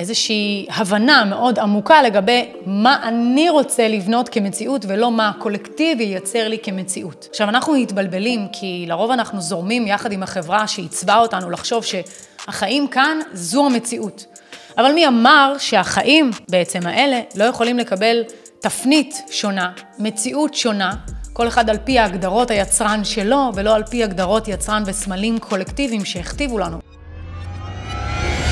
איזושהי הבנה מאוד עמוקה לגבי מה אני רוצה לבנות כמציאות ולא מה הקולקטיב ייצר לי כמציאות. עכשיו, אנחנו מתבלבלים כי לרוב אנחנו זורמים יחד עם החברה שעיצבה אותנו לחשוב שהחיים כאן זו המציאות. אבל מי אמר שהחיים בעצם האלה לא יכולים לקבל תפנית שונה, מציאות שונה, כל אחד על פי ההגדרות היצרן שלו, ולא על פי הגדרות יצרן וסמלים קולקטיביים שהכתיבו לנו.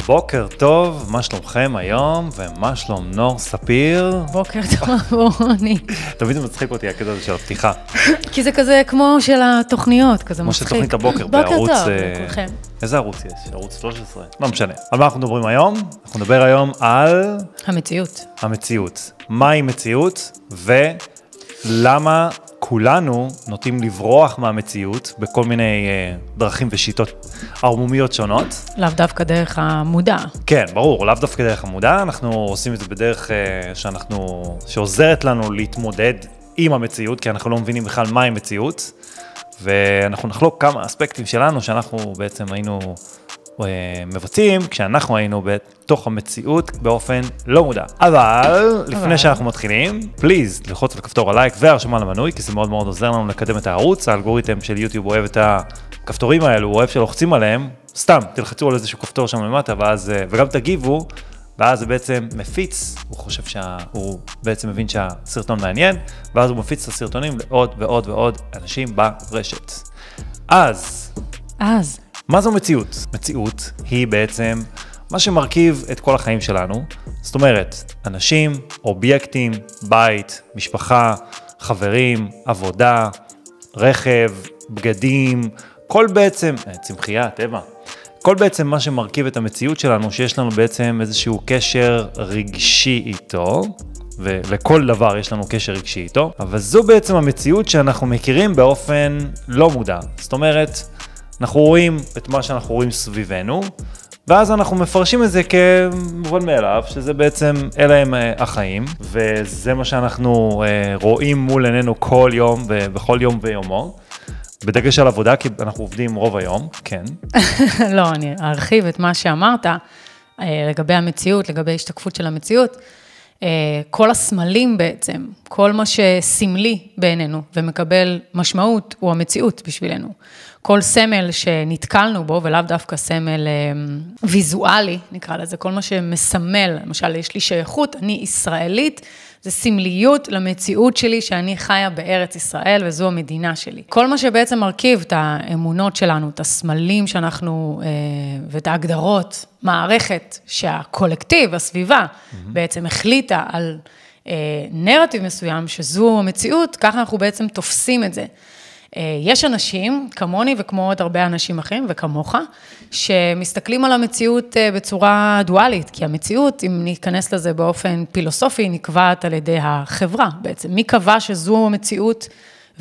בוקר טוב, מה שלומכם היום, ומה שלום נור ספיר? בוקר טוב, רוני. תמיד מצחיק אותי הקטע הזה של הפתיחה. כי זה כזה כמו של התוכניות, כזה כמו מצחיק. של תוכנית הבוקר בוקר בערוץ... טוב אה, לכולכם. איזה ערוץ יש? ערוץ 13? לא משנה. על מה אנחנו מדברים היום? אנחנו נדבר היום על המציאות. המציאות. מהי מציאות, ולמה כולנו נוטים לברוח מהמציאות בכל מיני אה, דרכים ושיטות ערמומיות שונות. לאו דווקא דרך המודע. כן, ברור, לאו דווקא דרך המודע, אנחנו עושים את זה בדרך אה, שאנחנו, שעוזרת לנו להתמודד עם המציאות, כי אנחנו לא מבינים בכלל מהי מציאות, ואנחנו נחלוק כמה אספקטים שלנו שאנחנו בעצם היינו מבצעים, כשאנחנו היינו בתוך המציאות באופן לא מודע. אבל, לפני. שאנחנו מתחילים, פליז, ללחוץ על כפתור הלייק והרשמה למנוי, כי זה מאוד מאוד עוזר לנו לקדם את הערוץ, האלגוריתם של יוטיוב אוהב את הכפתורים האלו, הוא אוהב שלוחצים עליהם, סתם, תלחצו על איזשהו כפתור שם למטה, ואז, אה, וגם תגיבו, ואז זה בעצם מפיץ, הוא חושב שהוא בעצם מבין שהסרטון מעניין, ואז הוא מפיץ את הסרטונים לעוד ועוד ועוד אנשים ברשת. אז, אז, מה זו מציאות? מציאות היא בעצם מה שמרכיב את כל החיים שלנו. זאת אומרת, אנשים, אובייקטים, בית, משפחה, חברים, עבודה, רכב, בגדים, כל בעצם, אה, צמחייה, טבע. כל בעצם מה שמרכיב את המציאות שלנו, שיש לנו בעצם איזשהו קשר רגשי איתו, ולכל דבר יש לנו קשר רגשי איתו, אבל זו בעצם המציאות שאנחנו מכירים באופן לא מודע. זאת אומרת, אנחנו רואים את מה שאנחנו רואים סביבנו, ואז אנחנו מפרשים את זה כמובן מאליו, שזה בעצם, אלה הם אה, החיים, וזה מה שאנחנו אה, רואים מול עינינו כל יום ובכל יום ויומו. בדגש על עבודה, כי אנחנו עובדים רוב היום, כן. לא, אני ארחיב את מה שאמרת אה, לגבי המציאות, לגבי השתקפות של המציאות. אה, כל הסמלים בעצם, כל מה שסמלי בעינינו ומקבל משמעות, הוא המציאות בשבילנו. כל סמל שנתקלנו בו, ולאו דווקא סמל אה, ויזואלי, נקרא לזה, כל מה שמסמל, למשל, יש לי שייכות, אני ישראלית, זה סמליות למציאות שלי שאני חיה בארץ ישראל וזו המדינה שלי. כל מה שבעצם מרכיב את האמונות שלנו, את הסמלים שאנחנו, אה, ואת ההגדרות, מערכת שהקולקטיב, הסביבה, mm-hmm. בעצם החליטה על אה, נרטיב מסוים, שזו המציאות, ככה אנחנו בעצם תופסים את זה. אה, יש אנשים, כמוני וכמו עוד הרבה אנשים אחרים, וכמוך, שמסתכלים על המציאות אה, בצורה דואלית, כי המציאות, אם ניכנס לזה באופן פילוסופי, נקבעת על ידי החברה בעצם. מי קבע שזו המציאות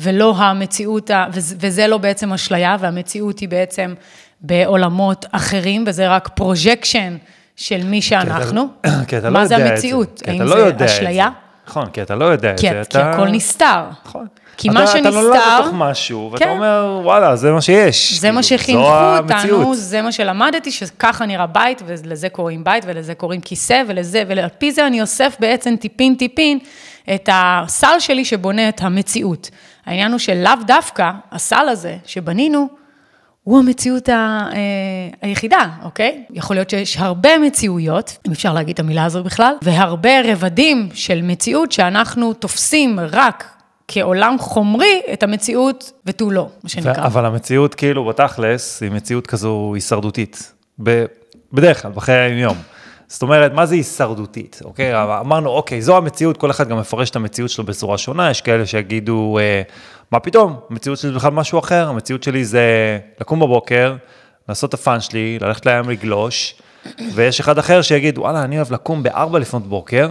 ולא המציאות, וזה לא בעצם אשליה, והמציאות היא בעצם בעולמות אחרים, וזה רק פרוג'קשן של מי שאנחנו. כי אתה לא מה זה יודע את המציאות? האם אתה לא זה יודע את אשליה? נכון, כי אתה לא יודע את כי, זה, כי אתה... הכל נסתר. נכון. כי מה אתה נולד שנסתר... לתוך משהו, ואתה כן. אומר, וואלה, זה מה שיש. זה מה כאילו, שחינכו זו אותנו. זה מה שלמדתי, שככה נראה בית, ולזה קוראים בית, ולזה קוראים כיסא, ולזה, ועל פי זה אני אוסף בעצם טיפין טיפין את הסל שלי שבונה את המציאות. העניין הוא שלאו דווקא הסל הזה שבנינו, הוא המציאות ה, אה, היחידה, אוקיי? יכול להיות שיש הרבה מציאויות, אם אפשר להגיד את המילה הזו בכלל, והרבה רבדים של מציאות שאנחנו תופסים רק כעולם חומרי את המציאות ותו לא, מה שנקרא. אבל המציאות, כאילו, בתכלס, היא מציאות כזו הישרדותית. ב- בדרך כלל, בחיי היום-יום. זאת אומרת, מה זה הישרדותית, אוקיי? אמרנו, אוקיי, זו המציאות, כל אחד גם מפרש את המציאות שלו בצורה שונה, יש כאלה שיגידו, אה, מה פתאום, המציאות שלי זה בכלל משהו אחר, המציאות שלי זה לקום בבוקר, לעשות את הפאן שלי, ללכת לים לגלוש, ויש אחד אחר שיגיד, וואלה, אני אוהב לקום בארבע לפנות בוקר,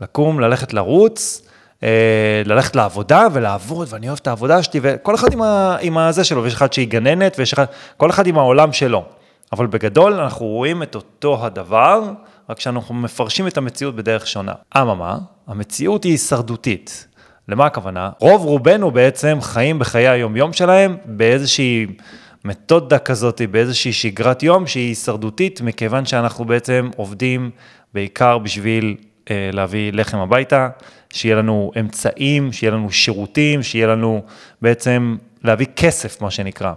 לקום, ללכת לרוץ, אה, ללכת לעבודה ולעבוד, ואני אוהב את העבודה שלי, וכל אחד עם, ה, עם הזה שלו, ויש אחד שהיא גננת, ויש אחד, כל אחד עם העולם שלו. אבל בגדול אנחנו רואים את אותו הדבר, רק שאנחנו מפרשים את המציאות בדרך שונה. אממה, המציאות היא הישרדותית. למה הכוונה? רוב רובנו בעצם חיים בחיי היומיום שלהם באיזושהי מתודה כזאת, באיזושהי שגרת יום שהיא הישרדותית, מכיוון שאנחנו בעצם עובדים בעיקר בשביל אה, להביא לחם הביתה, שיהיה לנו אמצעים, שיהיה לנו שירותים, שיהיה לנו בעצם להביא כסף, מה שנקרא.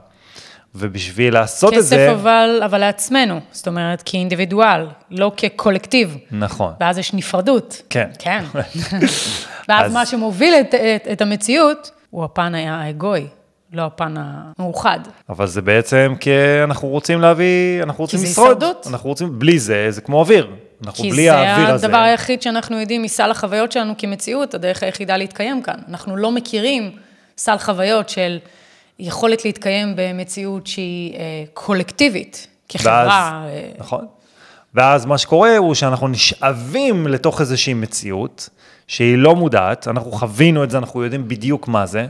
ובשביל לעשות את זה... כסף אבל, אבל לעצמנו, זאת אומרת, כאינדיבידואל, לא כקולקטיב. נכון. ואז יש נפרדות. כן. כן. ואז אז- מה שמוביל את, את, את המציאות, הוא הפן האגואי, לא הפן המאוחד. אבל זה בעצם כי אנחנו רוצים להביא, אנחנו רוצים זה לשרוד. הישרדות. אנחנו רוצים, בלי זה, זה כמו אוויר. אנחנו כי בלי זה האוויר הזה. הדבר היחיד שאנחנו יודעים מסל החוויות שלנו כמציאות, הדרך היחידה להתקיים כאן. אנחנו לא מכירים סל חוויות של יכולת להתקיים במציאות שהיא אה, קולקטיבית, כחברה. ואז, אה, נכון. ואז מה שקורה הוא שאנחנו נשאבים לתוך איזושהי מציאות שהיא לא מודעת, אנחנו חווינו את זה, אנחנו יודעים בדיוק מה זה,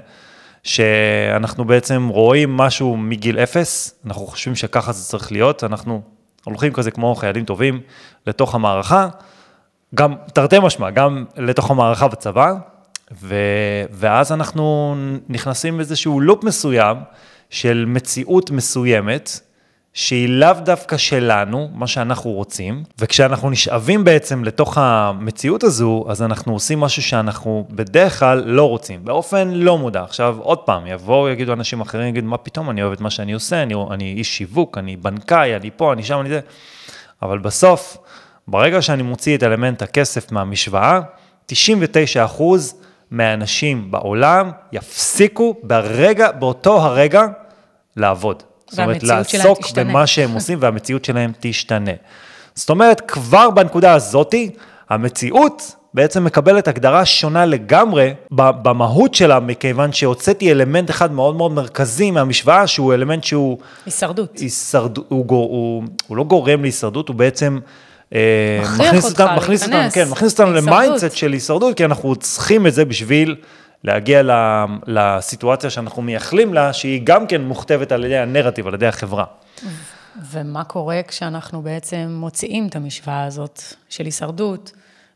שאנחנו בעצם רואים משהו מגיל אפס, אנחנו חושבים שככה זה צריך להיות, אנחנו הולכים כזה כמו חיילים טובים לתוך המערכה, גם תרתי משמע, גם לתוך המערכה בצבא, ו, ואז אנחנו נכנסים באיזשהו לופ מסוים של מציאות מסוימת, שהיא לאו דווקא שלנו, מה שאנחנו רוצים, וכשאנחנו נשאבים בעצם לתוך המציאות הזו, אז אנחנו עושים משהו שאנחנו בדרך כלל לא רוצים, באופן לא מודע. עכשיו, עוד פעם, יבואו, יגידו אנשים אחרים, יגידו, מה פתאום, אני אוהב את מה שאני עושה, אני, אני איש שיווק, אני בנקאי, אני פה, אני שם, אני זה. אבל בסוף, ברגע שאני מוציא את אלמנט הכסף מהמשוואה, 99 אחוז מהאנשים בעולם יפסיקו ברגע, באותו הרגע, לעבוד. זאת אומרת, לעסוק. במה שהם עושים והמציאות שלהם תשתנה. זאת אומרת, כבר בנקודה הזאתי, המציאות בעצם מקבלת הגדרה שונה לגמרי במהות שלה, מכיוון שהוצאתי אלמנט אחד מאוד מאוד מרכזי מהמשוואה, שהוא אלמנט שהוא הישרדות. הישרד... הוא, גור... הוא, הוא לא גורם להישרדות, הוא בעצם... אה, מכניס אותנו, מכניס להיכנס כן, מכניס להישרדות. ל mindset של הישרדות, כי אנחנו צריכים את זה בשביל להגיע לסיטואציה שאנחנו מייחלים לה, שהיא גם כן מוכתבת על ידי הנרטיב, על ידי החברה. ומה קורה כשאנחנו בעצם מוציאים את המשוואה הזאת של הישרדות,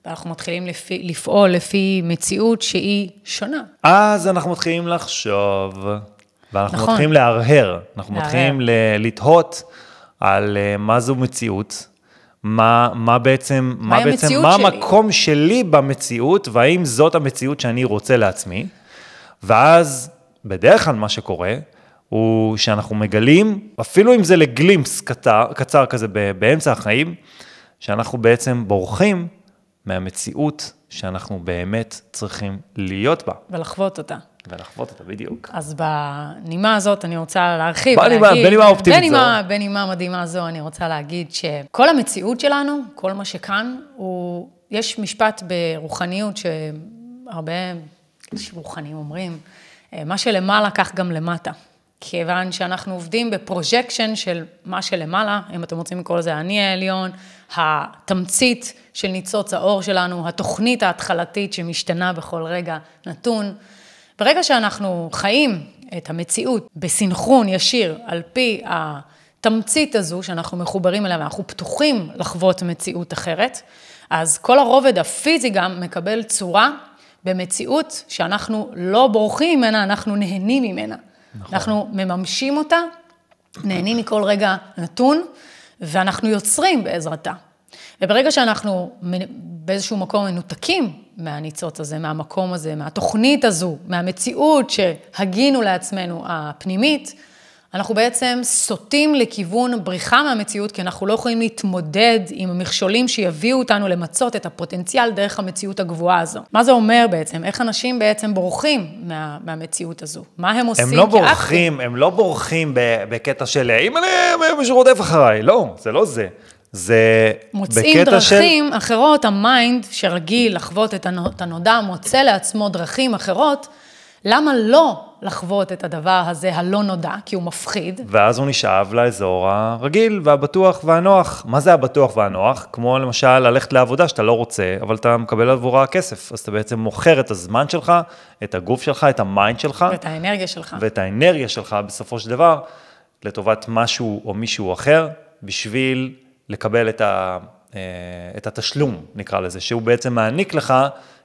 ואנחנו מתחילים לפי, לפעול לפי מציאות שהיא שונה. אז אנחנו מתחילים לחשוב, ואנחנו נכון. מתחילים להרהר, אנחנו להרהר. מתחילים לתהות על אה, מה זו מציאות, מה, מה בעצם, מה מהי בעצם, מה שלי? המקום שלי במציאות, והאם זאת המציאות שאני רוצה לעצמי. ואז בדרך כלל מה שקורה, הוא שאנחנו מגלים, אפילו אם זה לגלימפס קצר, קצר כזה באמצע החיים, שאנחנו בעצם בורחים מהמציאות שאנחנו באמת צריכים להיות בה, ולחוות אותה. ולחוות אותה בדיוק. אז בנימה הזאת אני רוצה להרחיב בנימה- ולהגיד... בנימה אופטימית בנימה, בנימה מדהימה זו אני רוצה להגיד שכל המציאות שלנו, כל מה שכאן, הוא... יש משפט ברוחניות שהרבה רוחנים אומרים, אה, מה שלמעלה כך גם למטה. כיוון שאנחנו עובדים ב projection של מה שלמעלה, אם אתם רוצים לקרוא לזה האני העליון, התמצית של ניצוץ האור שלנו, התוכנית ההתחלתית שמשתנה בכל רגע נתון. ברגע שאנחנו חיים את המציאות בסינכרון ישיר על פי התמצית הזו שאנחנו מחוברים אליה ואנחנו פתוחים לחוות מציאות אחרת, אז כל הרובד הפיזי גם מקבל צורה במציאות שאנחנו לא בורחים ממנה, אנחנו נהנים ממנה. נכון. אנחנו מממשים אותה, נהנים מכל רגע נתון, ואנחנו יוצרים בעזרתה. וברגע שאנחנו באיזשהו מקום מנותקים מהניצוץ הזה, מהמקום הזה, מהתוכנית הזו, מהמציאות שהגינו לעצמנו הפנימית, אנחנו בעצם סוטים לכיוון בריחה מהמציאות, כי אנחנו לא יכולים להתמודד עם המכשולים שיביאו אותנו למצות את הפוטנציאל דרך המציאות הגבוהה הזו. מה זה אומר בעצם? איך אנשים בעצם בורחים מה, מהמציאות הזו? מה הם עושים הם לא? בורחים, הם לא בורחים בקטע של אם אני, מישהו רודף אחריי, לא, זה לא זה. זה מוצאים בקטע של... דרכים אחרות, ה mind שרגיל לחוות את הנודע, מוצא לעצמו דרכים אחרות, למה לא לחוות את הדבר הזה הלא נודע, כי הוא מפחיד, ואז הוא נשאב לאזור הרגיל והבטוח והנוח. מה זה הבטוח והנוח? כמו למשל ללכת לעבודה שאתה לא רוצה, אבל אתה מקבל עבורה כסף. אז אתה בעצם מוכר את הזמן שלך, את הגוף שלך, את ה mind שלך, ואת האנרגיה שלך. ואת האנרגיה שלך בסופו של דבר, לטובת משהו או מישהו אחר, בשביל לקבל את, ה, אה, את התשלום, נקרא לזה, שהוא בעצם מעניק לך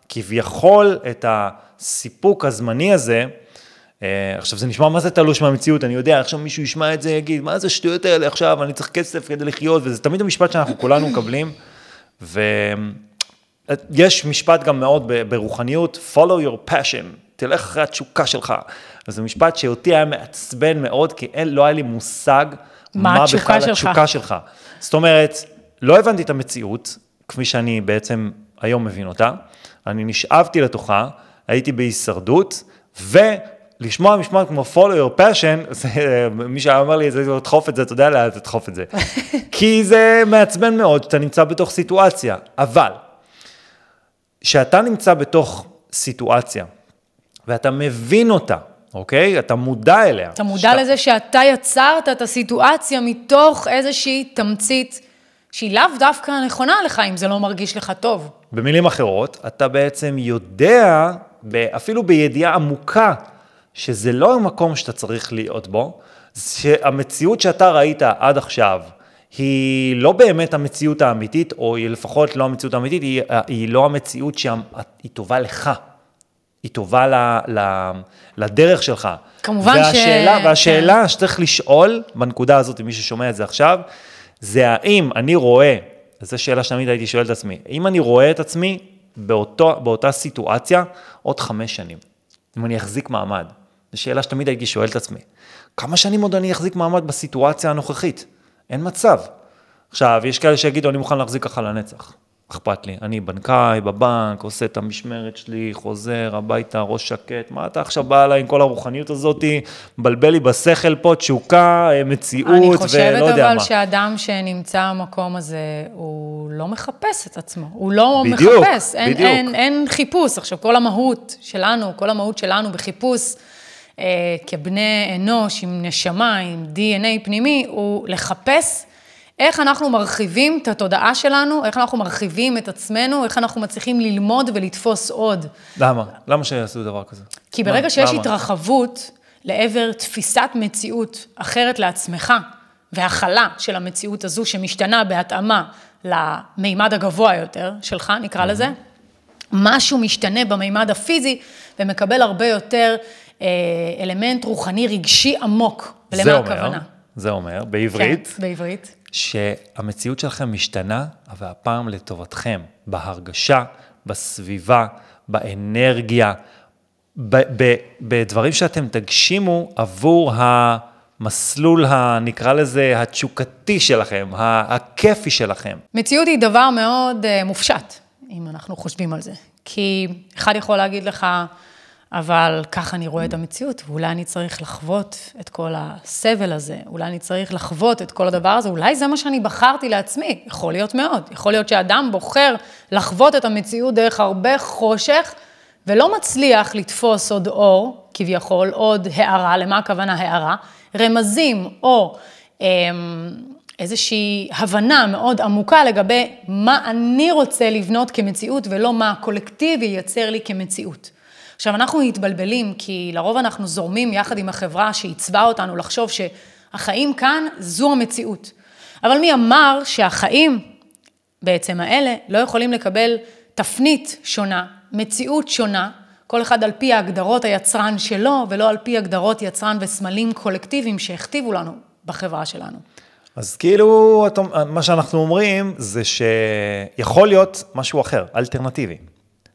כביכול את הסיפוק הזמני הזה. אה, עכשיו, זה נשמע מה זה תלוש מהמציאות, אני יודע, עכשיו מישהו ישמע את זה, יגיד, מה זה השטויות האלה עכשיו, אני צריך כסף כדי לחיות, וזה תמיד המשפט שאנחנו כולנו מקבלים, ויש משפט גם מאוד ברוחניות, follow your passion, תלך אחרי התשוקה שלך. וזה משפט שאותי היה מעצבן מאוד, כי אין, לא היה לי מושג מה, מה בכלל שלך? התשוקה שלך. זאת אומרת, לא הבנתי את המציאות, כפי שאני בעצם היום מבין אותה, אני נשאבתי לתוכה, הייתי בהישרדות, ולשמוע משמעת כמו follow your passion, זה, מי שהיה אומר לי, זה תדחוף את זה, אתה יודע לאן תדחוף את זה. כי זה מעצבן מאוד שאתה נמצא בתוך סיטואציה, אבל, כשאתה נמצא בתוך סיטואציה, ואתה מבין אותה, אוקיי? אתה מודע אליה. אתה מודע שאתה... לזה שאתה יצרת את הסיטואציה מתוך איזושהי תמצית שהיא לאו דווקא נכונה לך, אם זה לא מרגיש לך טוב. במילים אחרות, אתה בעצם יודע, אפילו בידיעה עמוקה, שזה לא המקום שאתה צריך להיות בו, שהמציאות שאתה ראית עד עכשיו, היא לא באמת המציאות האמיתית, או היא לפחות לא המציאות האמיתית, היא, היא לא המציאות שהיא טובה לך. היא טובה ל, ל, לדרך שלך. כמובן והשאלה, ש... והשאלה כן. שצריך לשאול, בנקודה הזאת, מי ששומע את זה עכשיו, זה האם אני רואה, זו שאלה שתמיד הייתי שואל את עצמי, האם אני רואה את עצמי באותו, באותה סיטואציה עוד חמש שנים, אם אני אחזיק מעמד. זו שאלה שתמיד הייתי שואל את עצמי. כמה שנים עוד אני אחזיק מעמד בסיטואציה הנוכחית? אין מצב. עכשיו, יש כאלה שיגידו, אני מוכן להחזיק ככה לנצח. אכפת לי. אני בנקאי, בבנק, עושה את המשמרת שלי, חוזר הביתה, ראש שקט, מה אתה עכשיו בא אליי עם כל הרוחניות הזאת, מבלבל לי בשכל פה, תשוקה, אה, מציאות, ולא יודע מה. אני חושבת אבל שאדם שנמצא במקום הזה, הוא לא מחפש את עצמו. הוא לא בדיוק, מחפש. אין, בדיוק. אין, אין חיפוש. עכשיו, כל המהות שלנו, כל המהות שלנו בחיפוש, אה, כבני אנוש עם נשמה, עם DNA פנימי, הוא לחפש איך אנחנו מרחיבים את התודעה שלנו, איך אנחנו מרחיבים את עצמנו, איך אנחנו מצליחים ללמוד ולתפוס עוד. למה? למה שיעשו דבר כזה? כי ברגע מה? שיש למה? התרחבות לעבר תפיסת מציאות אחרת לעצמך, והכלה של המציאות הזו שמשתנה בהתאמה למימד הגבוה יותר שלך, נקרא לזה, משהו משתנה במימד הפיזי ומקבל הרבה יותר אה, אלמנט רוחני רגשי עמוק. ולמה הכוונה? זה אומר, בעברית. כן, בעברית. שהמציאות שלכם משתנה, אבל הפעם לטובתכם, בהרגשה, בסביבה, באנרגיה, בדברים שאתם תגשימו עבור המסלול, נקרא לזה, התשוקתי שלכם, הכיפי שלכם. מציאות היא דבר מאוד uh, מופשט, אם אנחנו חושבים על זה. כי אחד יכול להגיד לך, אבל ככה אני רואה את המציאות, ואולי אני צריך לחוות את כל הסבל הזה, אולי אני צריך לחוות את כל הדבר הזה, אולי זה מה שאני בחרתי לעצמי, יכול להיות מאוד. יכול להיות שאדם בוחר לחוות את המציאות דרך הרבה חושך, ולא מצליח לתפוס עוד אור, כביכול, עוד הערה, למה הכוונה הערה? רמזים או אמ, איזושהי הבנה מאוד עמוקה לגבי מה אני רוצה לבנות כמציאות, ולא מה הקולקטיב ייצר לי כמציאות. עכשיו, אנחנו מתבלבלים, כי לרוב אנחנו זורמים יחד עם החברה שעיצבה אותנו לחשוב שהחיים כאן זו המציאות. אבל מי אמר שהחיים בעצם האלה לא יכולים לקבל תפנית שונה, מציאות שונה, כל אחד על פי הגדרות היצרן שלו, ולא על פי הגדרות יצרן וסמלים קולקטיביים שהכתיבו לנו בחברה שלנו. אז כאילו, מה שאנחנו אומרים זה שיכול להיות משהו אחר, אלטרנטיבי.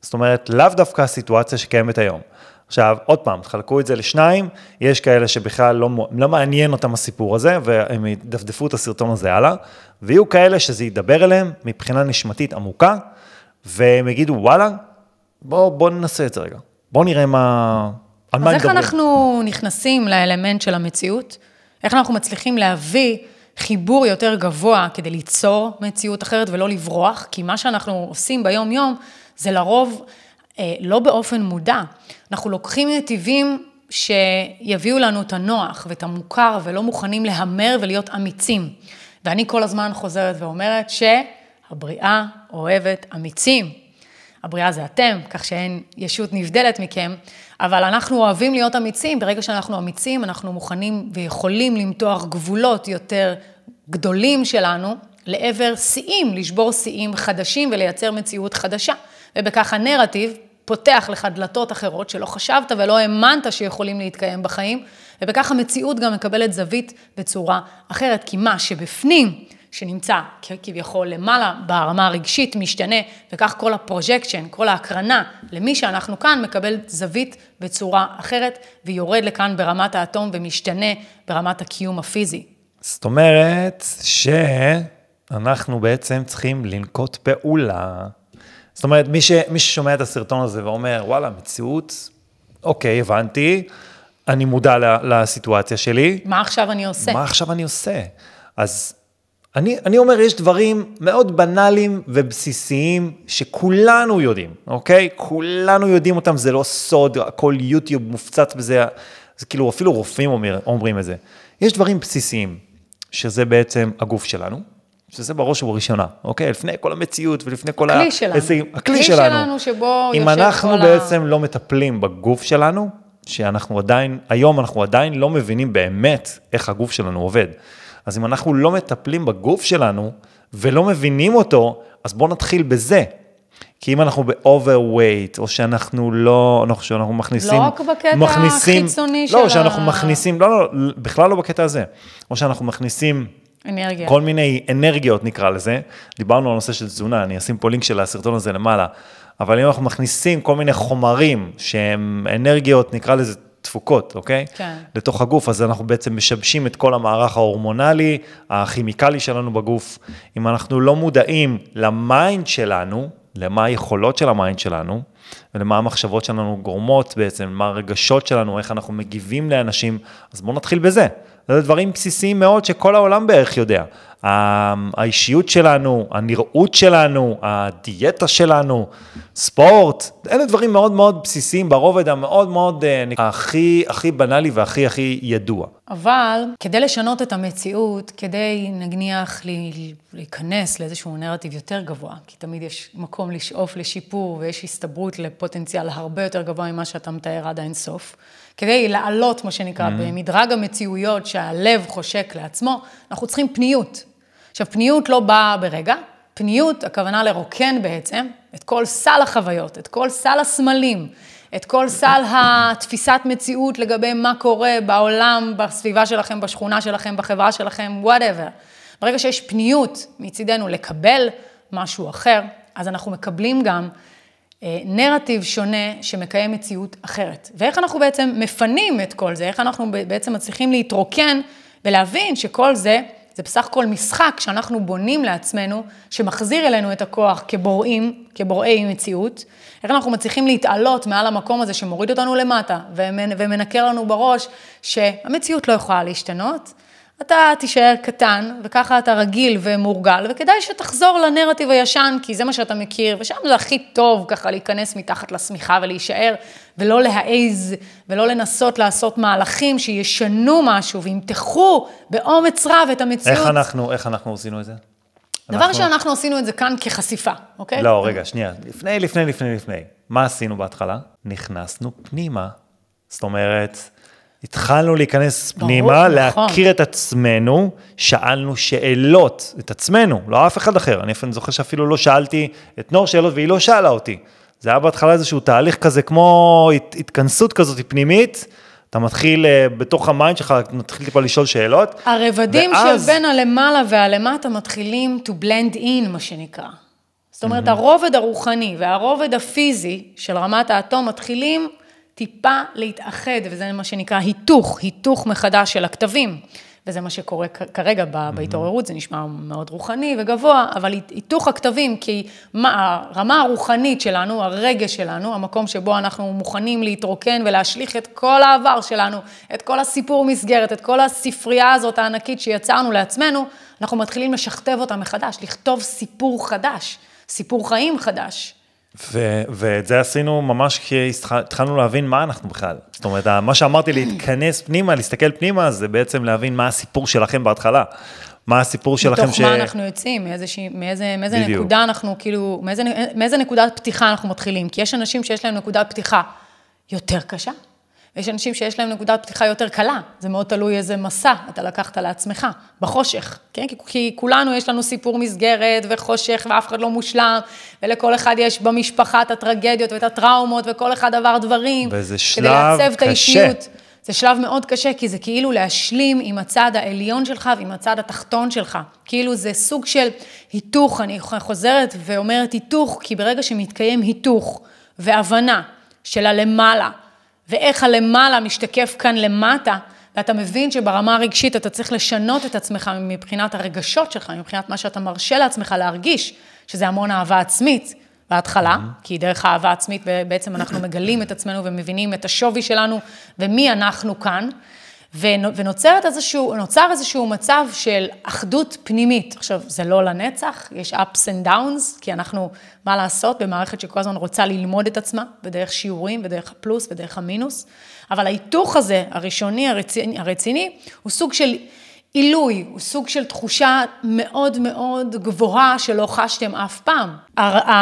זאת אומרת, לאו דווקא הסיטואציה שקיימת היום. עכשיו, עוד פעם, תחלקו את זה לשניים, יש כאלה שבכלל לא, לא מעניין אותם הסיפור הזה, והם ידפדפו את הסרטון הזה הלאה, ויהיו כאלה שזה ידבר אליהם מבחינה נשמתית עמוקה, והם יגידו, וואלה, בואו בוא ננסה את זה רגע. בואו נראה מה, על מה מדברים. אז איך אנחנו נכנסים לאלמנט של המציאות? איך אנחנו מצליחים להביא חיבור יותר גבוה כדי ליצור מציאות אחרת ולא לברוח? כי מה שאנחנו עושים ביום-יום, זה לרוב אה, לא באופן מודע. אנחנו לוקחים נתיבים שיביאו לנו את הנוח ואת המוכר ולא מוכנים להמר ולהיות אמיצים. ואני כל הזמן חוזרת ואומרת שהבריאה אוהבת אמיצים. הבריאה זה אתם, כך שאין ישות נבדלת מכם, אבל אנחנו אוהבים להיות אמיצים. ברגע שאנחנו אמיצים, אנחנו מוכנים ויכולים למתוח גבולות יותר גדולים שלנו לעבר שיאים, לשבור שיאים חדשים ולייצר מציאות חדשה. ובכך הנרטיב פותח לך דלתות אחרות שלא חשבת ולא האמנת שיכולים להתקיים בחיים, ובכך המציאות גם מקבלת זווית בצורה אחרת, כי מה שבפנים, שנמצא כביכול למעלה ברמה הרגשית משתנה, וכך כל ה projection, כל ההקרנה למי שאנחנו כאן מקבל זווית בצורה אחרת, ויורד לכאן ברמת האטום ומשתנה ברמת הקיום הפיזי. זאת אומרת שאנחנו בעצם צריכים לנקוט פעולה. זאת אומרת, מי, ש, מי ששומע את הסרטון הזה ואומר, וואלה, מציאות, אוקיי, הבנתי, אני מודע לסיטואציה שלי. מה עכשיו אני עושה? מה עכשיו אני עושה? אז אני, אני אומר, יש דברים מאוד בנאליים ובסיסיים שכולנו יודעים, אוקיי? כולנו יודעים אותם, זה לא סוד, הכל יוטיוב מופצץ בזה, זה כאילו אפילו רופאים אומר, אומרים את זה. יש דברים בסיסיים, שזה בעצם הגוף שלנו, שזה בראש ובראשונה, אוקיי? לפני כל המציאות ולפני כל הכלי ה... שלנו. הכלי, הכלי שלנו. שלנו שבו יושב כל ה... אם אנחנו בעצם לא מטפלים בגוף שלנו, שאנחנו עדיין, היום אנחנו עדיין לא מבינים באמת איך הגוף שלנו עובד. אז אם אנחנו לא מטפלים בגוף שלנו ולא מבינים אותו, אז בואו נתחיל בזה. כי אם אנחנו ב-overweight, או שאנחנו לא, לא שאנחנו מכניסים... לא רק בקטע מכניסים, החיצוני של ה... לא, שאנחנו מכניסים, לא, לא, בכלל לא בקטע הזה. או שאנחנו מכניסים... אנרגיה. כל מיני אנרגיות נקרא לזה. דיברנו על נושא של תזונה, אני אשים פה לינק של הסרטון הזה למעלה. אבל אם אנחנו מכניסים כל מיני חומרים שהם אנרגיות, נקרא לזה תפוקות, אוקיי? כן. לתוך הגוף, אז אנחנו בעצם משבשים את כל המערך ההורמונלי, הכימיקלי שלנו בגוף. אם אנחנו לא מודעים ל mind שלנו, למה היכולות של ה mind שלנו, ולמה המחשבות שלנו גורמות בעצם, מה הרגשות שלנו, איך אנחנו מגיבים לאנשים, אז בואו נתחיל בזה. זה דברים בסיסיים מאוד שכל העולם בערך יודע. האישיות שלנו, הנראות שלנו, הדיאטה שלנו, ספורט, אלה דברים מאוד מאוד בסיסיים ברובד המאוד מאוד, אה, הכי, הכי בנאלי והכי הכי ידוע. אבל כדי לשנות את המציאות, כדי נניח להיכנס לאיזשהו נרטיב יותר גבוה, כי תמיד יש מקום לשאוף לשיפור ויש הסתברות לפוטנציאל הרבה יותר גבוה ממה שאתה מתאר עד האינסוף. כדי לעלות, מה שנקרא, mm-hmm. במדרג המציאויות שהלב חושק לעצמו, אנחנו צריכים פניות. עכשיו, פניות לא באה ברגע, פניות, הכוונה לרוקן בעצם את כל סל החוויות, את כל סל הסמלים, את כל סל התפיסת מציאות לגבי מה קורה בעולם, בסביבה שלכם, בשכונה שלכם, בחברה שלכם, whatever. ברגע שיש פניות מצידנו לקבל משהו אחר, אז אנחנו מקבלים גם אה, נרטיב שונה שמקיים מציאות אחרת. ואיך אנחנו בעצם מפנים את כל זה, איך אנחנו בעצם מצליחים להתרוקן ולהבין שכל זה, זה בסך הכל משחק שאנחנו בונים לעצמנו, שמחזיר אלינו את הכוח כבוראים, כבוראי מציאות. איך אנחנו מצליחים להתעלות מעל המקום הזה שמוריד אותנו למטה ומנקר לנו בראש שהמציאות לא יכולה להשתנות. אתה תישאר קטן, וככה אתה רגיל ומורגל, וכדאי שתחזור לנרטיב הישן, כי זה מה שאתה מכיר, ושם זה הכי טוב ככה להיכנס מתחת לשמיכה ולהישאר, ולא להעז, ולא לנסות לעשות מהלכים שישנו משהו וימתחו באומץ רב את המציאות. איך אנחנו, איך אנחנו עשינו את זה? דבר אנחנו... שאנחנו עשינו את זה כאן כחשיפה, אוקיי? לא, רגע, שנייה. לפני, לפני, לפני, לפני. מה עשינו בהתחלה? נכנסנו פנימה. זאת אומרת, התחלנו להיכנס ברור, פנימה, נכון. להכיר את עצמנו, שאלנו שאלות, את עצמנו, לא אף אחד אחר. אני אפילו זוכר שאפילו לא שאלתי את נור שאלות והיא לא שאלה אותי. זה היה בהתחלה איזשהו תהליך כזה, כמו הת, התכנסות כזאת פנימית. אתה מתחיל אה, בתוך ה mind שלך, מתחיל טיפה לשאול שאלות. הרבדים ואז... שבין הלמעלה והלמטה מתחילים to blend in, מה שנקרא. זאת אומרת, mm-hmm. הרובד הרוחני והרובד הפיזי של רמת האטום מתחילים טיפה להתאחד, וזה מה שנקרא היתוך, היתוך מחדש של הקטבים. וזה מה שקורה כרגע בהתעוררות, זה נשמע מאוד רוחני וגבוה, אבל היתוך הקטבים, כי מה, הרמה הרוחנית שלנו, הרגש שלנו, המקום שבו אנחנו מוכנים להתרוקן ולהשליך את כל העבר שלנו, את כל הסיפור מסגרת, את כל הספרייה הזאת הענקית שיצרנו לעצמנו, אנחנו מתחילים לשכתב אותה מחדש, לכתוב סיפור חדש, סיפור חיים חדש. ו- ואת זה עשינו ממש כי התחלנו להבין מה אנחנו בכלל. זאת אומרת, מה שאמרתי להתכנס פנימה, להסתכל פנימה, זה בעצם להבין מה הסיפור שלכם בהתחלה. מה הסיפור שלכם ש... מתוך מה אנחנו יוצאים, מאיזה, מאיזה, מאיזה נקודה אנחנו, כאילו, מאיזה, מאיזה נקודת פתיחה אנחנו מתחילים. כי יש אנשים שיש להם נקודת פתיחה יותר קשה, ויש אנשים שיש להם נקודת פתיחה יותר קלה, זה מאוד תלוי איזה מסע אתה לקחת לעצמך, בחושך, כן? כי, כי כולנו יש לנו סיפור מסגרת וחושך ואף אחד לא מושלם, ולכל אחד יש במשפחה את הטרגדיות ואת הטראומות, וכל אחד עבר דברים. וזה שלב קשה. כדי לעצב את האישיות. זה שלב מאוד קשה, כי זה כאילו להשלים עם הצד העליון שלך ועם הצד התחתון שלך. כאילו זה סוג של היתוך, אני חוזרת ואומרת היתוך, כי ברגע שמתקיים היתוך והבנה של הלמעלה, ואיך הלמעלה משתקף כאן למטה, ואתה מבין שברמה הרגשית אתה צריך לשנות את עצמך מבחינת הרגשות שלך, מבחינת מה שאתה מרשה לעצמך להרגיש, שזה המון אהבה עצמית בהתחלה. כי דרך האהבה עצמית בעצם אנחנו מגלים את עצמנו ומבינים את השווי שלנו ומי אנחנו כאן. ונוצר איזשהו, איזשהו מצב של אחדות פנימית. עכשיו, זה לא לנצח, יש ups and downs, כי אנחנו, מה לעשות, במערכת שכל הזמן רוצה ללמוד את עצמה, בדרך שיעורים, בדרך הפלוס, בדרך המינוס, אבל ההיתוך הזה, הראשוני, הרציני, הרציני, הוא סוג של עילוי, הוא סוג של תחושה מאוד מאוד גבוהה שלא חשתם אף פעם.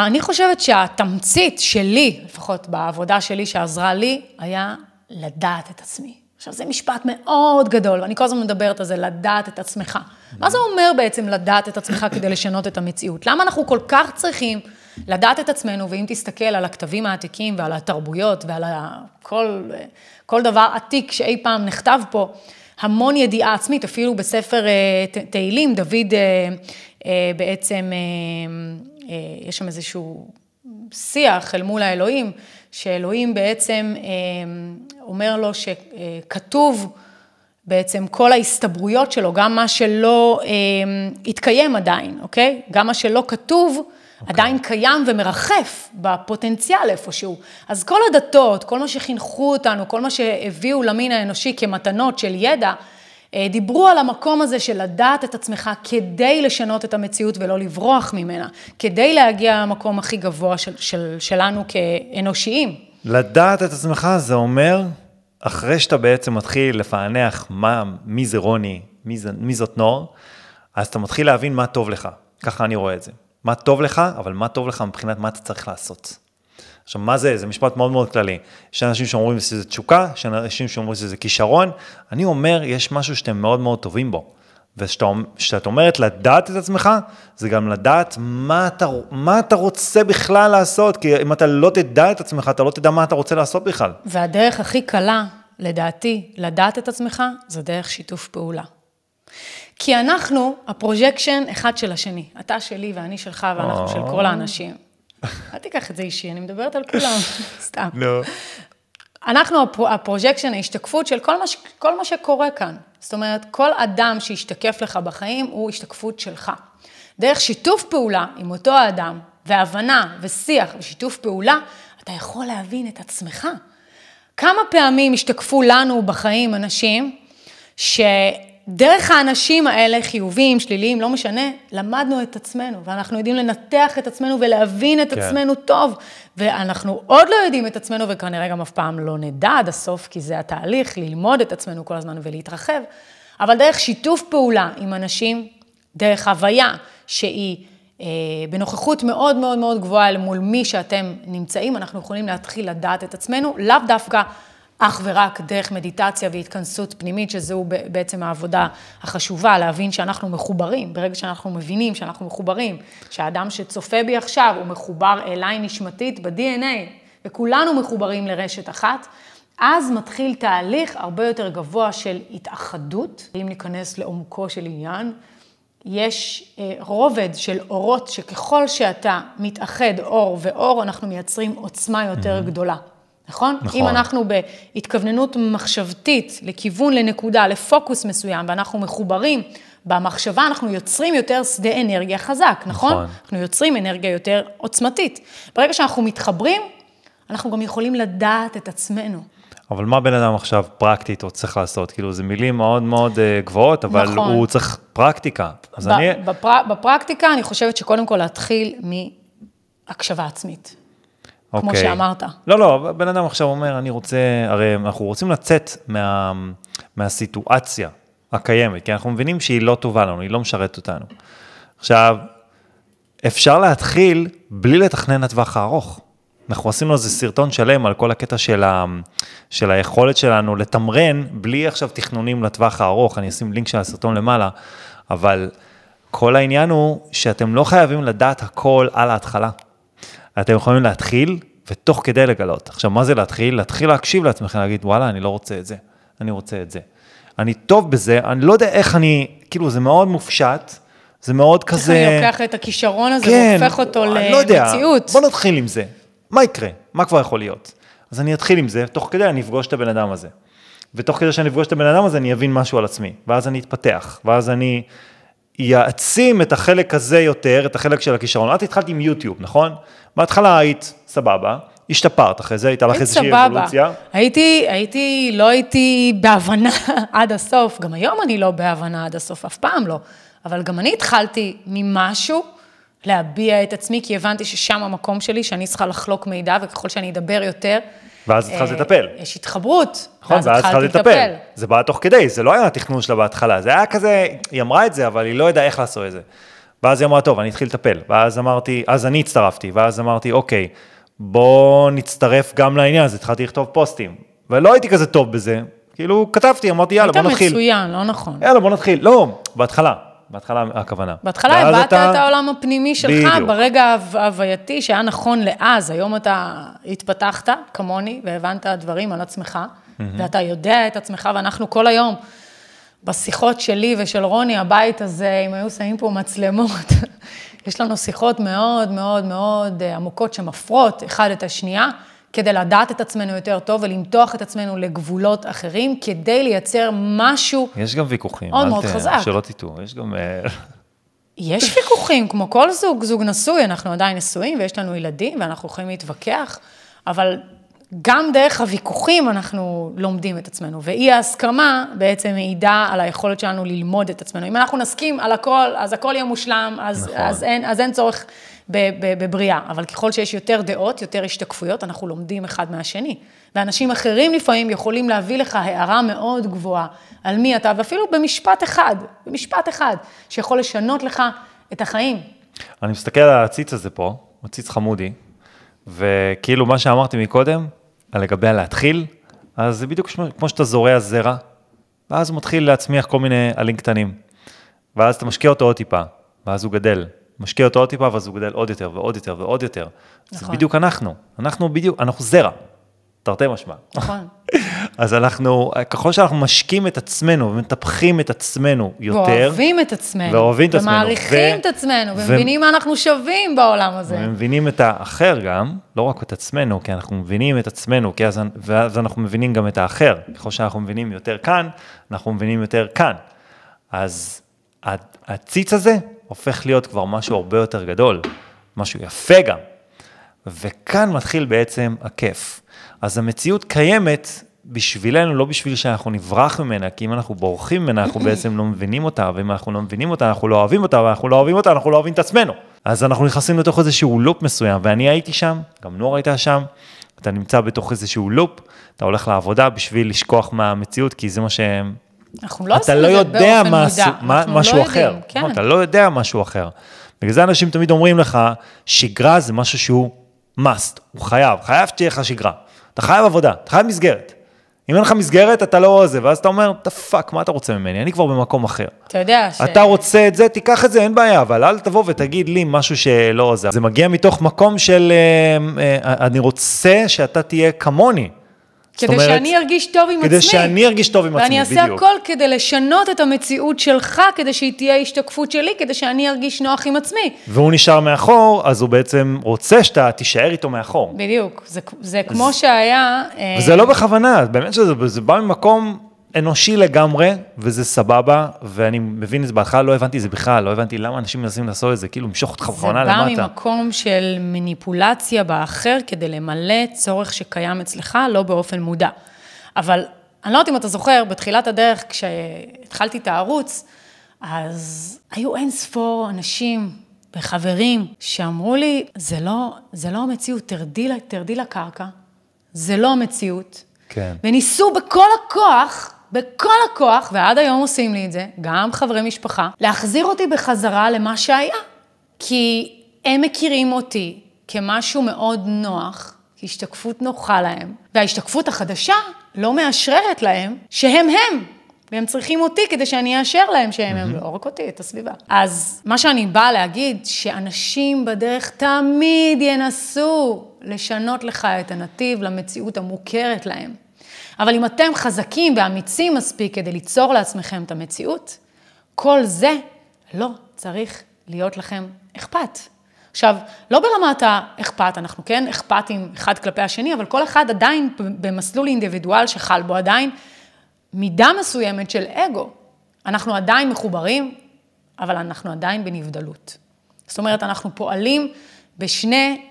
אני חושבת שהתמצית שלי, לפחות בעבודה שלי שעזרה לי, היה לדעת את עצמי. עכשיו, זה משפט מאוד גדול, ואני כל הזמן מדברת על זה, לדעת את עצמך. מה זה אומר בעצם לדעת את עצמך כדי לשנות את המציאות? למה אנחנו כל כך צריכים לדעת את עצמנו, ואם תסתכל על הכתבים העתיקים ועל התרבויות ועל כל, כל דבר עתיק שאי פעם נכתב פה, המון ידיעה עצמית, אפילו בספר אה, תהילים, דוד אה, אה, בעצם, יש שם איזשהו שיח אל מול האלוהים, שאלוהים בעצם אומר לו שכתוב בעצם כל ההסתברויות שלו, גם מה שלא התקיים עדיין, אוקיי? גם מה שלא כתוב, okay. אוקיי. עדיין קיים ומרחף בפוטנציאל איפשהו. אז כל הדתות, כל מה שחינכו אותנו, כל מה שהביאו למין האנושי כמתנות של ידע, אה, דיברו על המקום הזה של לדעת את עצמך כדי לשנות את המציאות ולא לברוח ממנה, כדי להגיע למקום הכי גבוה של, של, שלנו כאנושיים. לדעת את עצמך זה אומר, אחרי שאתה בעצם מתחיל לפענח מה, מי זה רוני, מי, זה, מי זאת נור, אז אתה מתחיל להבין מה טוב לך. ככה אני רואה את זה. מה טוב לך, אבל מה טוב לך מבחינת מה אתה צריך לעשות. עכשיו, מה זה? זה משפט מאוד מאוד כללי. יש אנשים שאומרים שזה תשוקה, יש אנשים שאומרים שזה כישרון. אני אומר, יש משהו שאתם מאוד מאוד טובים בו. וכשאת אומרת לדעת את עצמך, זה גם לדעת מה אתה, מה אתה רוצה בכלל לעשות, כי אם אתה לא תדע את עצמך, אתה לא תדע מה אתה רוצה לעשות בכלל. והדרך הכי קלה, לדעתי, לדעת את עצמך, זה דרך שיתוף פעולה. כי אנחנו ה projection אחד של השני. אתה שלי ואני שלך ואנחנו של כל האנשים. אל תיקח את זה אישי, אני מדברת על כולם, סתם. לא. אנחנו ה projection, ההשתקפות של כל מה, כל מה שקורה כאן. זאת אומרת, כל אדם שישתקף לך בחיים הוא השתקפות שלך. דרך שיתוף פעולה עם אותו האדם, והבנה ושיח ושיתוף פעולה, אתה יכול להבין את עצמך. כמה פעמים השתקפו לנו בחיים אנשים ש... דרך האנשים האלה, חיוביים, שליליים, לא משנה, למדנו את עצמנו, ואנחנו יודעים לנתח את עצמנו ולהבין את כן. עצמנו טוב, ואנחנו עוד לא יודעים את עצמנו, וכנראה גם אף פעם לא נדע עד הסוף, כי זה התהליך, ללמוד את עצמנו כל הזמן ולהתרחב, אבל דרך שיתוף פעולה עם אנשים, דרך הוויה שהיא אה, בנוכחות מאוד מאוד מאוד גבוהה אל מול מי שאתם נמצאים, אנחנו יכולים להתחיל לדעת את עצמנו, לאו דווקא... אך ורק דרך מדיטציה והתכנסות פנימית, שזו בעצם העבודה החשובה, להבין שאנחנו מחוברים. ברגע שאנחנו מבינים שאנחנו מחוברים, שהאדם שצופה בי עכשיו הוא מחובר אליי נשמתית ב-DNA, וכולנו מחוברים לרשת אחת, אז מתחיל תהליך הרבה יותר גבוה של התאחדות. אם ניכנס לעומקו של עניין, יש אה, רובד של אורות שככל שאתה מתאחד אור ואור, אנחנו מייצרים עוצמה יותר mm-hmm. גדולה. נכון? נכון. אם אנחנו בהתכווננות מחשבתית לכיוון, לנקודה, לפוקוס מסוים, ואנחנו מחוברים במחשבה, אנחנו יוצרים יותר שדה אנרגיה חזק, נכון? נכון. אנחנו יוצרים אנרגיה יותר עוצמתית. ברגע שאנחנו מתחברים, אנחנו גם יכולים לדעת את עצמנו. אבל מה בן אדם עכשיו פרקטית עוד צריך לעשות? כאילו, זה מילים מאוד מאוד uh, גבוהות, אבל נכון. הוא צריך פרקטיקה. אז ב- אני... בפר... בפרקטיקה, אני חושבת שקודם כל להתחיל מהקשבה עצמית. כמו אוקיי. שאמרת. לא, לא, בן אדם עכשיו אומר, אני רוצה, הרי אנחנו רוצים לצאת מה, מהסיטואציה הקיימת, כי אנחנו מבינים שהיא לא טובה לנו, היא לא משרתת אותנו. עכשיו, אפשר להתחיל בלי לתכנן לטווח הארוך. אנחנו עשינו איזה סרטון שלם על כל הקטע של, ה, של היכולת שלנו לתמרן, בלי עכשיו תכנונים לטווח הארוך, אני אשים לינק של הסרטון למעלה, אבל כל העניין הוא שאתם לא חייבים לדעת הכל על ההתחלה. אתם יכולים להתחיל ותוך כדי לגלות. עכשיו, מה זה להתחיל? להתחיל להקשיב לעצמכם, להגיד, וואלה, אני לא רוצה את זה. אני רוצה את זה. אני טוב בזה, אני לא יודע איך אני, כאילו, זה מאוד מופשט, זה מאוד איך כזה... אני לוקח את הכישרון הזה כן, והופך אותו לא יודע, למציאות. בוא נתחיל עם זה. מה יקרה? מה כבר יכול להיות? אז אני אתחיל עם זה, תוך כדי אני אפגוש את הבן אדם הזה. ותוך כדי שאני אפגוש את הבן אדם הזה, אני אבין משהו על עצמי. ואז אני אתפתח, ואז אני אעצים את החלק הזה יותר, את החלק של הכישרון. את התחלת עם יוטיוב, נכון? בהתחלה היית סבבה, השתפרת אחרי זה, הייתה לך איזושהי. אבולוציה. הייתי, הייתי, לא הייתי בהבנה עד הסוף, גם היום אני לא בהבנה עד הסוף, אף פעם לא. אבל גם אני התחלתי ממשהו להביע את עצמי, כי הבנתי ששם המקום שלי, שאני צריכה לחלוק מידע, וככל שאני אדבר יותר... ואז התחלת אה, לטפל. יש התחברות. נכון, ואז התחלת לטפל. זה בא תוך כדי, זה לא היה התכנון שלה בהתחלה, זה היה כזה, היא אמרה את זה, אבל היא לא ידעה איך לעשות את זה. ואז היא אמרה, טוב, אני אתחיל לטפל. ואז אמרתי, אז אני הצטרפתי, ואז אמרתי, אוקיי, בוא נצטרף גם לעניין הזה, התחלתי לכתוב פוסטים. ולא הייתי כזה טוב בזה, כאילו, כתבתי, אמרתי, יאללה, בוא היית נתחיל. מצוין, לא נכון. יאללה, בוא נתחיל. לא, בהתחלה, בהתחלה הכוונה. בהתחלה הבעת אתה- את העולם הפנימי שלך בדיוק. ברגע ההו- ההווייתי שהיה נכון לאז, היום אתה התפתחת כמוני והבנת דברים על עצמך, ואתה יודע את עצמך, ואנחנו כל היום, בשיחות שלי ושל רוני, הבית הזה, אם היו שמים פה מצלמות, יש לנו שיחות מאוד מאוד מאוד אה, עמוקות שמפרות אחד את השנייה, כדי לדעת את עצמנו יותר טוב ולמתוח את עצמנו לגבולות אחרים, כדי לייצר משהו יש גם ויכוחים. מאוד מאוד חזק. שלא תטעו, יש גם... אה, יש ויכוחים, כמו כל זוג, זוג נשוי, אנחנו עדיין נשואים ויש לנו ילדים ואנחנו יכולים להתווכח, אבל גם דרך הוויכוחים אנחנו לומדים את עצמנו, ואי ההסכמה בעצם מעידה על היכולת שלנו ללמוד את עצמנו. אם אנחנו נסכים על הכל, אז הכל יהיה מושלם, אז, נכון. אז, אין, אז אין צורך בבריאה, אבל ככל שיש יותר דעות, יותר השתקפויות, אנחנו לומדים אחד מהשני. ואנשים אחרים לפעמים יכולים להביא לך הערה מאוד גבוהה על מי אתה, ואפילו במשפט אחד, במשפט אחד, שיכול לשנות לך את החיים. אני מסתכל על העציץ הזה פה, עציץ חמודי, וכאילו מה שאמרתי מקודם, לגבי הלהתחיל, אז זה בדיוק כמו שאתה זורע זרע, ואז הוא מתחיל להצמיח כל מיני עלים קטנים. ואז אתה משקיע אותו עוד טיפה, ואז הוא גדל. משקיע אותו עוד טיפה, ואז הוא גדל עוד יותר ועוד יותר ועוד יותר. זה נכון. בדיוק אנחנו. אנחנו בדיוק, אנחנו זרע. תרתי משמע. נכון. אז אנחנו, ככל שאנחנו משקים את עצמנו ומטפחים את עצמנו יותר, ואוהבים את עצמנו. ואוהבים את עצמנו. ומעריכים ו- את עצמנו, ו- ומבינים מה אנחנו שווים בעולם הזה. ומבינים את האחר גם, לא רק את עצמנו, כי אנחנו מבינים את עצמנו, כי אז, ואז אנחנו מבינים גם את האחר. ככל שאנחנו מבינים יותר כאן, אנחנו מבינים יותר כאן. אז הציץ הזה הופך להיות כבר משהו הרבה יותר גדול, משהו יפה גם. וכאן מתחיל בעצם הכיף. אז המציאות קיימת בשבילנו, לא בשביל שאנחנו נברח ממנה, כי אם אנחנו בורחים ממנה, אנחנו בעצם לא מבינים אותה, ואם אנחנו לא מבינים אותה, אנחנו לא אוהבים אותה, ואנחנו לא אוהבים אותה, אנחנו לא אוהבים את עצמנו. אז אנחנו נכנסים לתוך איזשהו לופ מסוים, ואני הייתי שם, גם נור הייתה שם, אתה נמצא בתוך איזשהו לופ, אתה הולך לעבודה בשביל לשכוח מהמציאות, כי זה מה שהם... אנחנו לא אתה עושים לא את זה יודע באופן מודע. אנחנו לא משהו יודעים, אחר. כן. נכון, אתה לא יודע משהו אחר. בגלל זה אנשים תמיד אומרים לך, שגרה זה משהו שהוא must, הוא חייב, חייב שתהיה לך שגרה. אתה חייב עבודה, אתה חייב מסגרת. אם אין לך מסגרת, אתה לא זה, ואז אתה אומר, the fuck, מה אתה רוצה ממני? אני כבר במקום אחר. אתה יודע ש... אתה רוצה את זה, תיקח את זה, אין בעיה, אבל אל תבוא ותגיד לי משהו שלא זה. זה מגיע מתוך מקום של, אה, אה, אני רוצה שאתה תהיה כמוני. כדי אומרת, שאני ארגיש טוב עם כדי עצמי. שאני ארגיש טוב עם עצמי, ואני אעשה בדיוק. הכל כדי לשנות את המציאות שלך, כדי שהיא תהיה השתקפות שלי, כדי שאני ארגיש נוח עם עצמי. והוא נשאר מאחור, אז הוא בעצם רוצה שאתה תישאר איתו מאחור. בדיוק. זה, זה כמו שהיה... אה, וזה לא בכוונה, באמת שזה זה בא ממקום אנושי לגמרי, וזה סבבה, ואני מבין את זה, בהתחלה לא הבנתי את זה בכלל, לא הבנתי למה אנשים מנסים לעשות את זה, כאילו למשוך אותך זה בכוונה בא למטה. ממקום של מניפולציה באחר כדי למלא צורך שקיים אצלך, לא באופן מודע. אבל אני לא יודעת אם אתה זוכר, בתחילת הדרך, כשהתחלתי את הערוץ, אז היו אין ספור אנשים וחברים שאמרו לי, זה לא, זה לא המציאות, תרדי, תרדי לקרקע, זה לא המציאות. כן. וניסו בכל הכוח, בכל הכוח, ועד היום עושים לי את זה, גם חברי משפחה, להחזיר אותי בחזרה למה שהיה. כי הם מכירים אותי כמשהו מאוד נוח, כהשתקפות נוחה להם, וההשתקפות החדשה לא מאשררת להם שהם הם. והם צריכים אותי כדי שאני אאשר להם שהם הם, לא רק אותי, את הסביבה. אז מה שאני באה להגיד, שאנשים בדרך תמיד ינסו לשנות לך את הנתיב למציאות המוכרת להם. אבל אם אתם חזקים ואמיצים מספיק כדי ליצור לעצמכם את המציאות, כל זה לא צריך להיות לכם אכפת. עכשיו, לא ברמת האכפת, אנחנו כן אכפתים אחד כלפי השני, אבל כל אחד עדיין במסלול אינדיבידואל שחל בו עדיין מידה מסוימת של אגו. אנחנו עדיין מחוברים, אבל אנחנו עדיין בנבדלות. זאת אומרת, אנחנו פועלים בשני,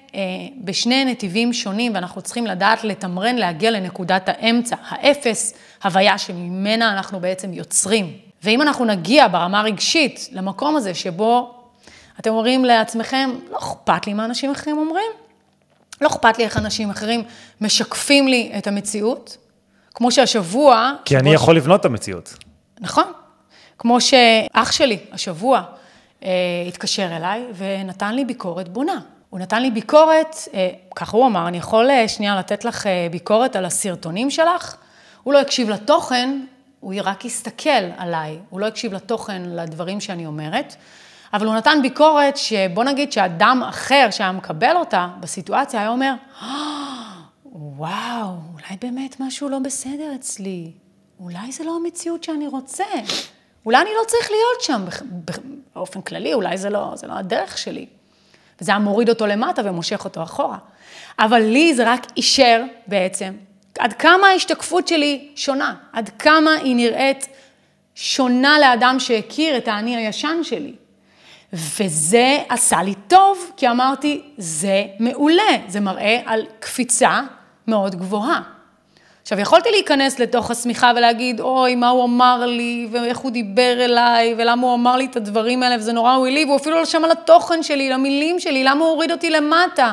בשני נתיבים שונים, ואנחנו צריכים לדעת לתמרן, להגיע לנקודת האמצע, האפס, הוויה שממנה אנחנו בעצם יוצרים. ואם אנחנו נגיע ברמה הרגשית למקום הזה שבו אתם אומרים לעצמכם, לא אכפת לי מה אנשים אחרים אומרים, לא אכפת לי איך אנשים אחרים משקפים לי את המציאות, כמו שהשבוע... כי אני יכול ש... לבנות את המציאות. נכון. כמו שאח שלי השבוע אה, התקשר אליי ונתן לי ביקורת בונה. הוא נתן לי ביקורת, אה, ככה הוא אמר, אני יכול אה, שנייה לתת לך אה, ביקורת על הסרטונים שלך? הוא לא הקשיב לתוכן, הוא רק הסתכל עליי, הוא לא הקשיב לתוכן, לדברים שאני אומרת, אבל הוא נתן ביקורת שבוא נגיד שאדם אחר שהיה מקבל אותה בסיטואציה, היה אומר, וואו, אולי באמת משהו לא בסדר אצלי, אולי זה לא המציאות שאני רוצה, אולי אני לא צריך להיות שם באופן כללי, אולי זה לא, זה לא הדרך שלי. וזה היה מוריד אותו למטה ומושך אותו אחורה. אבל לי זה רק אישר בעצם עד כמה ההשתקפות שלי שונה, עד כמה היא נראית שונה לאדם שהכיר את האני הישן שלי. וזה עשה לי טוב, כי אמרתי, זה מעולה, זה מראה על קפיצה מאוד גבוהה. עכשיו, יכולתי להיכנס לתוך השמיכה ולהגיד, אוי, מה הוא אמר לי, ואיך הוא דיבר אליי, ולמה הוא אמר לי את הדברים האלה, וזה נורא הועיל לי, והוא אפילו לא שמע לתוכן שלי, למילים שלי, למה הוא הוריד אותי למטה?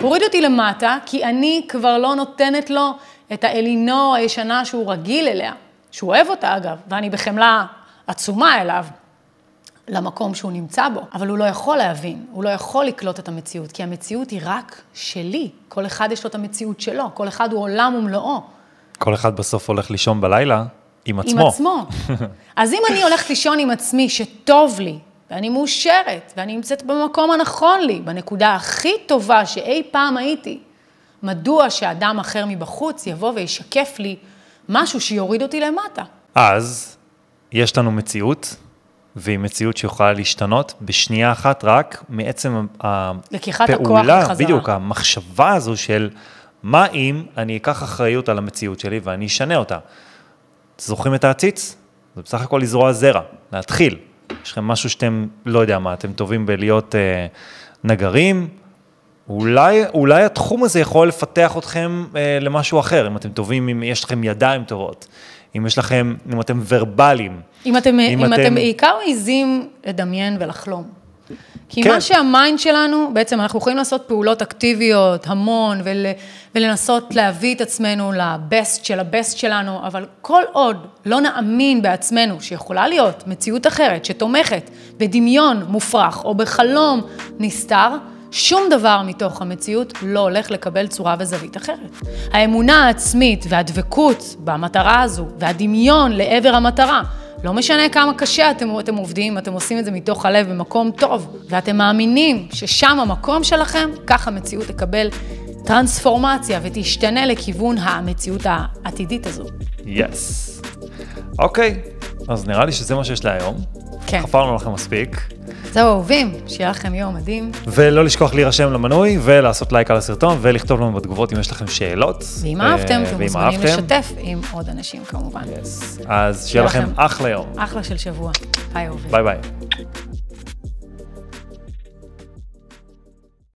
הוריד אותי למטה, כי אני כבר לא נותנת לו את האלינור הישנה שהוא רגיל אליה, שהוא אוהב אותה אגב, ואני בחמלה עצומה אליו. למקום שהוא נמצא בו, אבל הוא לא יכול להבין, הוא לא יכול לקלוט את המציאות, כי המציאות היא רק שלי. כל אחד יש לו את המציאות שלו, כל אחד הוא עולם ומלואו. כל אחד בסוף הולך לישון בלילה עם עצמו. עם עצמו. אז אם אני הולכת לישון עם עצמי, שטוב לי, ואני מאושרת, ואני נמצאת במקום הנכון לי, בנקודה הכי טובה שאי פעם הייתי, מדוע שאדם אחר מבחוץ יבוא וישקף לי משהו שיוריד אותי למטה? אז יש לנו מציאות והיא מציאות שיכולה להשתנות בשנייה אחת רק מעצם הפעולה, לקיחת הכוח בחזרה. בדיוק, המחשבה הזו של מה אם אני אקח אחריות על המציאות שלי ואני אשנה אותה. זוכרים את העציץ? זה בסך הכל לזרוע זרע, להתחיל. יש לכם משהו שאתם, לא יודע מה, אתם טובים בלהיות אה, נגרים, אולי, אולי התחום הזה יכול לפתח אתכם אה, למשהו אחר, אם אתם טובים, אם יש לכם ידיים טובות, אם יש לכם, אם אתם ורבליים. אם אתם, אם, אם אתם בעיקר מעיזים לדמיין ולחלום. כי כן. מה שהמיינד שלנו, בעצם אנחנו יכולים לעשות פעולות אקטיביות, המון, ול, ולנסות להביא את עצמנו לבסט של הבסט שלנו, אבל כל עוד לא נאמין בעצמנו שיכולה להיות מציאות אחרת שתומכת בדמיון מופרך או בחלום נסתר, שום דבר מתוך המציאות לא הולך לקבל צורה וזווית אחרת. האמונה העצמית והדבקות במטרה הזו, והדמיון לעבר המטרה, לא משנה כמה קשה אתם, אתם עובדים, אתם עושים את זה מתוך הלב במקום טוב, ואתם מאמינים ששם המקום שלכם, ככה המציאות תקבל טרנספורמציה ותשתנה לכיוון המציאות העתידית הזו. Yes. Yes. אוקיי, אז נראה לי שזה מה שיש להיום. כן. חפרנו לכם מספיק. זהו, אהובים, שיהיה לכם יום מדהים. ולא לשכוח להירשם למנוי ולעשות לייק על הסרטון ולכתוב לנו בתגובות אם יש לכם שאלות. ואם אהבתם, אתם מוזמנים לשתף עם עוד אנשים כמובן. אז שיהיה לכם אחלה יום. אחלה של שבוע. ביי אהובים. ביי ביי.